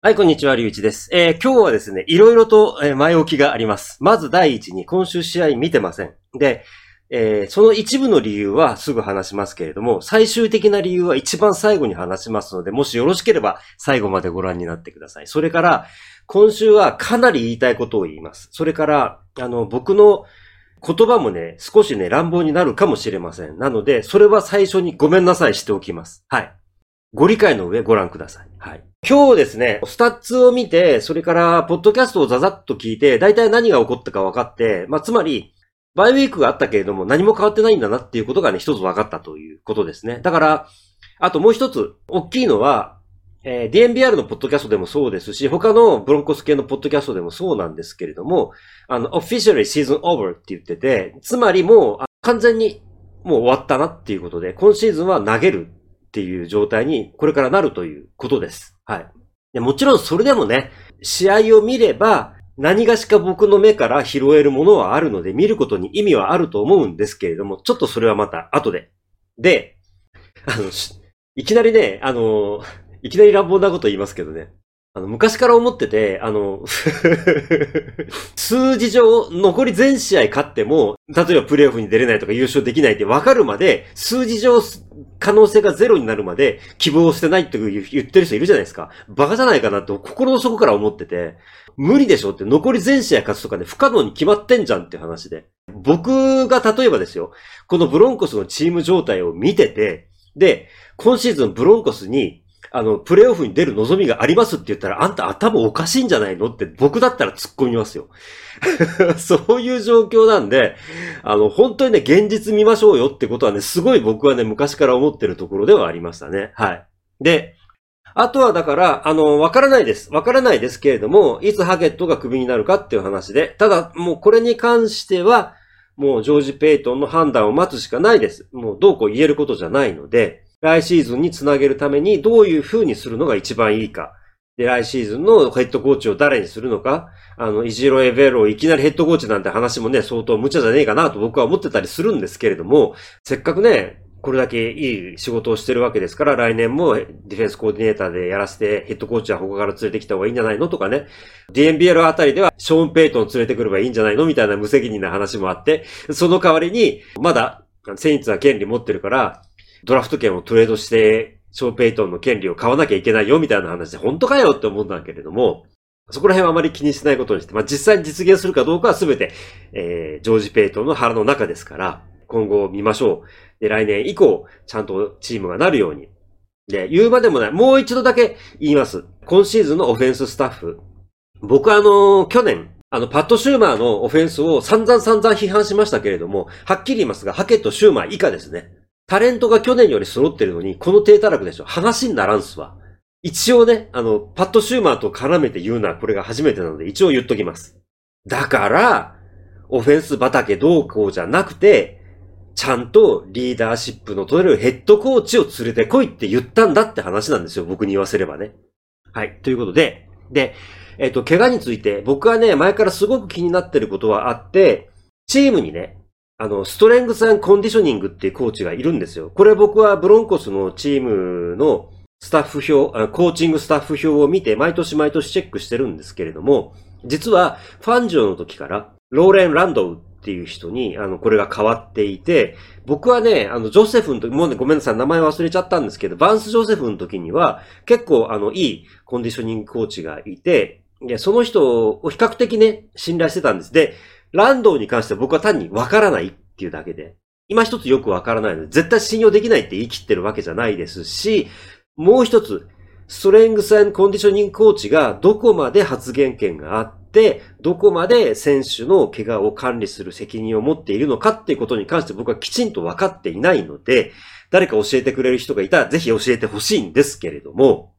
はい、こんにちは、りゅういちです。えー今日はですね、いろいろと、前置きがあります。まず第一に、今週試合見てません。で、えーその一部の理由はすぐ話しますけれども、最終的な理由は一番最後に話しますので、もしよろしければ最後までご覧になってください。それから、今週はかなり言いたいことを言います。それから、あの、僕の言葉もね、少しね、乱暴になるかもしれません。なので、それは最初にごめんなさいしておきます。はい。ご理解の上ご覧ください。はい。今日ですね、スタッツを見て、それから、ポッドキャストをザザッと聞いて、大体何が起こったか分かって、まあ、つまり、バイウィークがあったけれども、何も変わってないんだなっていうことがね、一つ分かったということですね。だから、あともう一つ、大きいのは、えー DNBR のポッドキャストでもそうですし、他のブロンコス系のポッドキャストでもそうなんですけれども、あの、officially season over って言ってて、つまりもう、完全にもう終わったなっていうことで、今シーズンは投げるっていう状態にこれからなるということです。はい。でもちろんそれでもね、試合を見れば、何がしか僕の目から拾えるものはあるので、見ることに意味はあると思うんですけれども、ちょっとそれはまた後で。で、あの、いきなりね、あの、いきなり乱暴なこと言いますけどね。あの、昔から思ってて、あの、数字上、残り全試合勝っても、例えばプレイオフに出れないとか優勝できないって分かるまで、数字上可能性がゼロになるまで希望を捨てないって言ってる人いるじゃないですか。バカじゃないかなと心の底から思ってて、無理でしょって残り全試合勝つとかね、不可能に決まってんじゃんって話で。僕が例えばですよ、このブロンコスのチーム状態を見てて、で、今シーズンブロンコスに、あの、プレイオフに出る望みがありますって言ったら、あんた頭おかしいんじゃないのって僕だったら突っ込みますよ。そういう状況なんで、あの、本当にね、現実見ましょうよってことはね、すごい僕はね、昔から思ってるところではありましたね。はい。で、あとはだから、あの、わからないです。わからないですけれども、いつハゲットがクビになるかっていう話で、ただ、もうこれに関しては、もうジョージ・ペイトンの判断を待つしかないです。もうどうこう言えることじゃないので、来シーズンにつなげるためにどういう風にするのが一番いいか。で、来シーズンのヘッドコーチを誰にするのか。あの、イジロエベロをいきなりヘッドコーチなんて話もね、相当無茶じゃねえかなと僕は思ってたりするんですけれども、せっかくね、これだけいい仕事をしてるわけですから、来年もディフェンスコーディネーターでやらせて、ヘッドコーチは他から連れてきた方がいいんじゃないのとかね。DNBL あたりでは、ショーン・ペイトン連れてくればいいんじゃないのみたいな無責任な話もあって、その代わりに、まだ、セインツは権利持ってるから、ドラフト権をトレードして、ショー・ペイトンの権利を買わなきゃいけないよみたいな話で、本当かよって思うんだけれども、そこら辺はあまり気にしないことにして、まあ、実際に実現するかどうかは全て、えー、ジョージ・ペイトンの腹の中ですから、今後見ましょう。で、来年以降、ちゃんとチームがなるように。で、言うまでもない。もう一度だけ言います。今シーズンのオフェンススタッフ。僕はあの去年、あの、パッド・シューマーのオフェンスを散々散々批判しましたけれども、はっきり言いますが、ハケット・シューマー以下ですね。タレントが去年より揃ってるのに、この低たらくでしょ。話にならんすわ。一応ね、あの、パッド・シューマーと絡めて言うのはこれが初めてなので、一応言っときます。だから、オフェンス畑どうこうじゃなくて、ちゃんとリーダーシップの取れるヘッドコーチを連れてこいって言ったんだって話なんですよ。僕に言わせればね。はい。ということで、で、えっ、と、怪我について、僕はね、前からすごく気になってることはあって、チームにね、あの、ストレングスコンディショニングっていうコーチがいるんですよ。これ僕はブロンコスのチームのスタッフ表、コーチングスタッフ表を見て、毎年毎年チェックしてるんですけれども、実は、ファンジョの時から、ローレン・ランドウっていう人に、あの、これが変わっていて、僕はね、あの、ジョセフの時、もうね、ごめんなさい、名前忘れちゃったんですけど、バンス・ジョセフの時には、結構、あの、いいコンディショニングコーチがいて、でその人を比較的ね、信頼してたんです。で、ランドウに関しては僕は単にわからないっていうだけで、今一つよくわからないので、絶対信用できないって言い切ってるわけじゃないですし、もう一つ、ストレングスコンディショニングコーチがどこまで発言権があって、どこまで選手の怪我を管理する責任を持っているのかっていうことに関して僕はきちんと分かっていないので、誰か教えてくれる人がいたらぜひ教えてほしいんですけれども、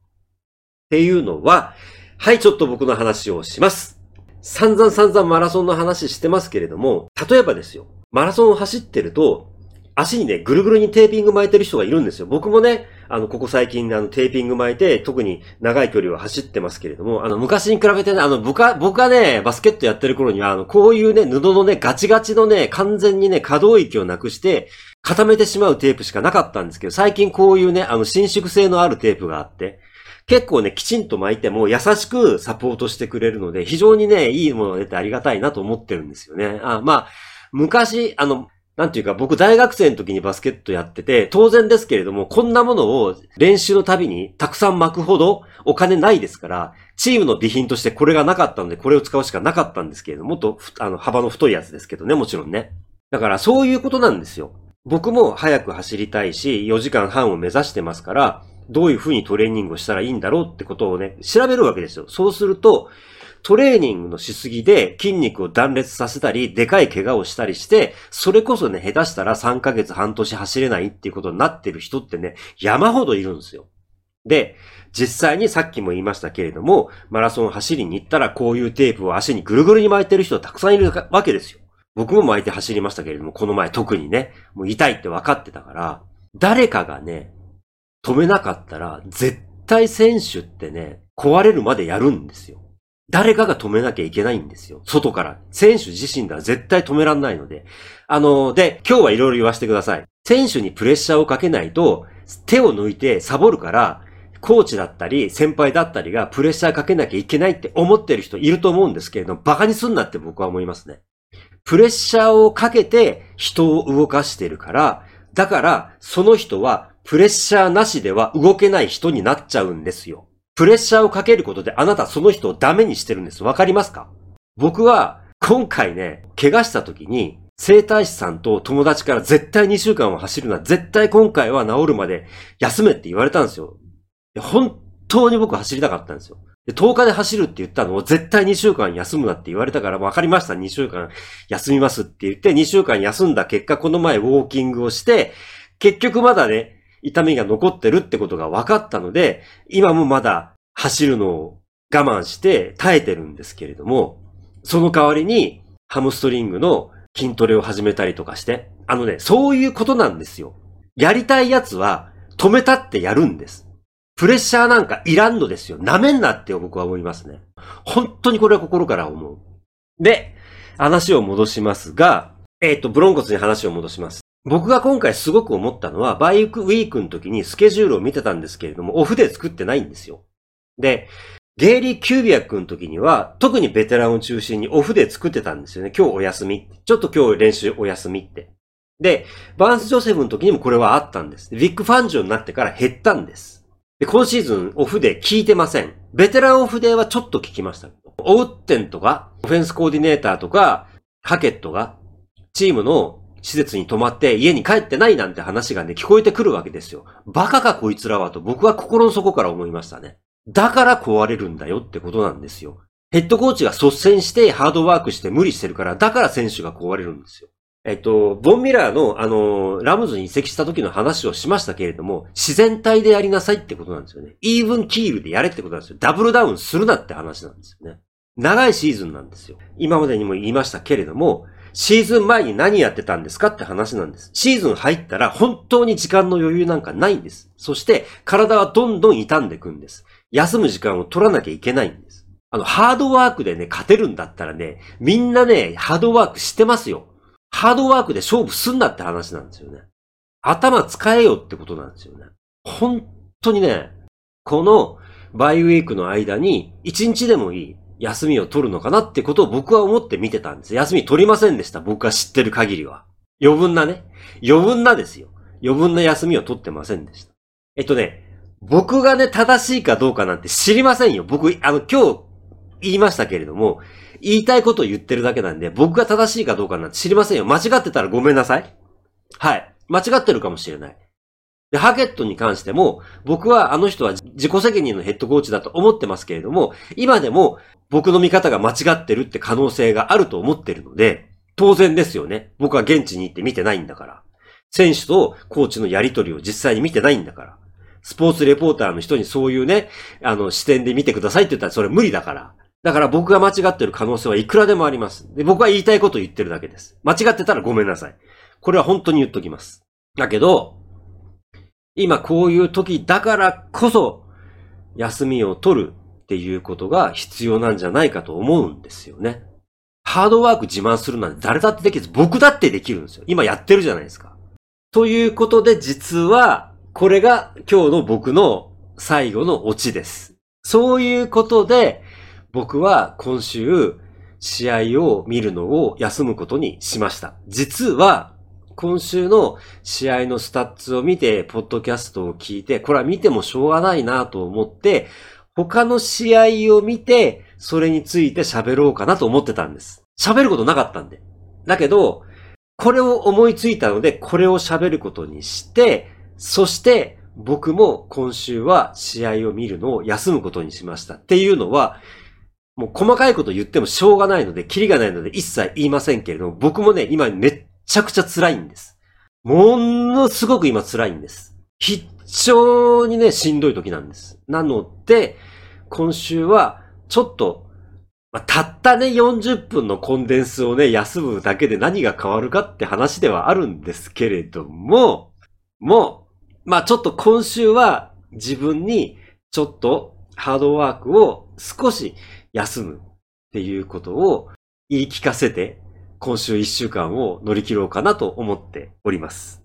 っていうのは、はい、ちょっと僕の話をします。散々散々マラソンの話してますけれども、例えばですよ、マラソンを走ってると、足にね、ぐるぐるにテーピング巻いてる人がいるんですよ。僕もね、あの、ここ最近、あの、テーピング巻いて、特に長い距離を走ってますけれども、あの、昔に比べてね、あの、僕は、僕がね、バスケットやってる頃には、あの、こういうね、布のね、ガチガチのね、完全にね、可動域をなくして、固めてしまうテープしかなかったんですけど、最近こういうね、あの、伸縮性のあるテープがあって、結構ね、きちんと巻いても優しくサポートしてくれるので、非常にね、いいものが出てありがたいなと思ってるんですよね。あまあ、昔、あの、なんていうか、僕大学生の時にバスケットやってて、当然ですけれども、こんなものを練習のたびにたくさん巻くほどお金ないですから、チームの備品としてこれがなかったので、これを使うしかなかったんですけれども、もっと、あの、幅の太いやつですけどね、もちろんね。だからそういうことなんですよ。僕も早く走りたいし、4時間半を目指してますから、どういう風にトレーニングをしたらいいんだろうってことをね、調べるわけですよ。そうすると、トレーニングのしすぎで筋肉を断裂させたり、でかい怪我をしたりして、それこそね、下手したら3ヶ月半年走れないっていうことになってる人ってね、山ほどいるんですよ。で、実際にさっきも言いましたけれども、マラソン走りに行ったらこういうテープを足にぐるぐるに巻いてる人たくさんいるわけですよ。僕も巻いて走りましたけれども、この前特にね、もう痛いって分かってたから、誰かがね、止めなかったら、絶対選手ってね、壊れるまでやるんですよ。誰かが止めなきゃいけないんですよ。外から。選手自身では絶対止めらんないので。あの、で、今日はいろいろ言わせてください。選手にプレッシャーをかけないと、手を抜いてサボるから、コーチだったり、先輩だったりがプレッシャーかけなきゃいけないって思ってる人いると思うんですけれども、馬鹿にすんなって僕は思いますね。プレッシャーをかけて人を動かしてるから、だから、その人はプレッシャーなしでは動けない人になっちゃうんですよ。プレッシャーをかけることであなたその人をダメにしてるんです。わかりますか？僕は今回ね、怪我した時に、生体師さんと友達から絶対2週間は走るな、絶対今回は治るまで休めって言われたんですよ。本当に僕走りたかったんですよ。で、10日で走るって言ったのを絶対2週間休むなって言われたから、わかりました、2週間休みますって言って、2週間休んだ結果、この前ウォーキングをして、結局まだね、痛みが残ってるってことが分かったので、今もまだ走るのを我慢して耐えてるんですけれども、その代わりにハムストリングの筋トレを始めたりとかして、あのね、そういうことなんですよ。やりたいやつは止めたってやるんです。プレッシャーなんかいらんのですよ。舐めんなって僕は思いますね。本当にこれは心から思う。で、話を戻しますが、えっ、ー、と、ブロンコスに話を戻します。僕が今回すごく思ったのは、バイウィークの時にスケジュールを見てたんですけれども、オフデー作ってないんですよ。で、ゲイリー・キュービアックの時には、特にベテランを中心にオフデー作ってたんですよね。今日お休み。ちょっと今日練習お休みって。で、バンス・ジョセフの時にもこれはあったんです。ビック・ファンジオになってから減ったんです。で、今シーズンオフで聞いてません。ベテランオフではちょっと聞きました。オウッテンとか、オフェンスコーディネーターとか、ハケットが、チームの施設に泊まって家に帰ってないなんて話がね、聞こえてくるわけですよ。バカかこいつらはと僕は心の底から思いましたね。だから壊れるんだよってことなんですよ。ヘッドコーチが率先してハードワークして無理してるから、だから選手が壊れるんですよ。えっと、ボンミラーの、あの、ラムズに移籍した時の話をしましたけれども、自然体でやりなさいってことなんですよね。イーブンキールでやれってことなんですよ。ダブルダウンするなって話なんですよね。長いシーズンなんですよ。今までにも言いましたけれども、シーズン前に何やってたんですかって話なんです。シーズン入ったら本当に時間の余裕なんかないんです。そして体はどんどん傷んでいくんです。休む時間を取らなきゃいけないんです。あの、ハードワークでね、勝てるんだったらね、みんなね、ハードワークしてますよ。ハードワークで勝負すんなって話なんですよね。頭使えよってことなんですよね。本当にね、このバイウィークの間に一日でもいい。休みを取るのかなってことを僕は思って見てたんです。休み取りませんでした。僕が知ってる限りは。余分なね。余分なですよ。余分な休みを取ってませんでした。えっとね、僕がね、正しいかどうかなんて知りませんよ。僕、あの、今日言いましたけれども、言いたいことを言ってるだけなんで、僕が正しいかどうかなんて知りませんよ。間違ってたらごめんなさい。はい。間違ってるかもしれない。で、ハケットに関しても、僕はあの人は自己責任のヘッドコーチだと思ってますけれども、今でも僕の見方が間違ってるって可能性があると思ってるので、当然ですよね。僕は現地に行って見てないんだから。選手とコーチのやりとりを実際に見てないんだから。スポーツレポーターの人にそういうね、あの視点で見てくださいって言ったらそれ無理だから。だから僕が間違ってる可能性はいくらでもあります。で、僕は言いたいことを言ってるだけです。間違ってたらごめんなさい。これは本当に言っときます。だけど、今こういう時だからこそ、休みを取るっていうことが必要なんじゃないかと思うんですよね。ハードワーク自慢するなんて誰だってできず、僕だってできるんですよ。今やってるじゃないですか。ということで実は、これが今日の僕の最後のオチです。そういうことで、僕は今週、試合を見るのを休むことにしました。実は、今週の試合のスタッツを見て、ポッドキャストを聞いて、これは見てもしょうがないなと思って、他の試合を見て、それについて喋ろうかなと思ってたんです。喋ることなかったんで。だけど、これを思いついたので、これを喋ることにして、そして、僕も今週は試合を見るのを休むことにしました。っていうのは、もう細かいこと言ってもしょうがないので、キリがないので一切言いませんけれども、僕もね、今めっちゃくちゃ辛いんです。ものすごく今辛いんです。非常にね、しんどい時なんです。なので、今週は、ちょっと、まあ、たったね、40分のコンデンスをね、休むだけで何が変わるかって話ではあるんですけれども、もう、まあちょっと今週は自分にちょっとハードワークを少し休むっていうことを言い聞かせて、今週1週間を乗り切ろうかなと思っております。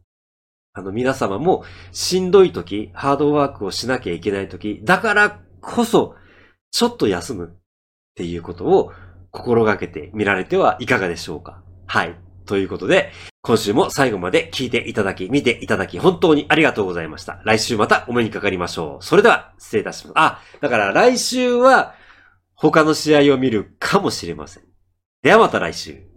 あの皆様もしんどい時、ハードワークをしなきゃいけない時、だからこそちょっと休むっていうことを心がけてみられてはいかがでしょうかはい。ということで、今週も最後まで聞いていただき、見ていただき、本当にありがとうございました。来週またお目にかかりましょう。それでは、失礼いたします。あ、だから来週は、他の試合を見るかもしれません。ではまた来週。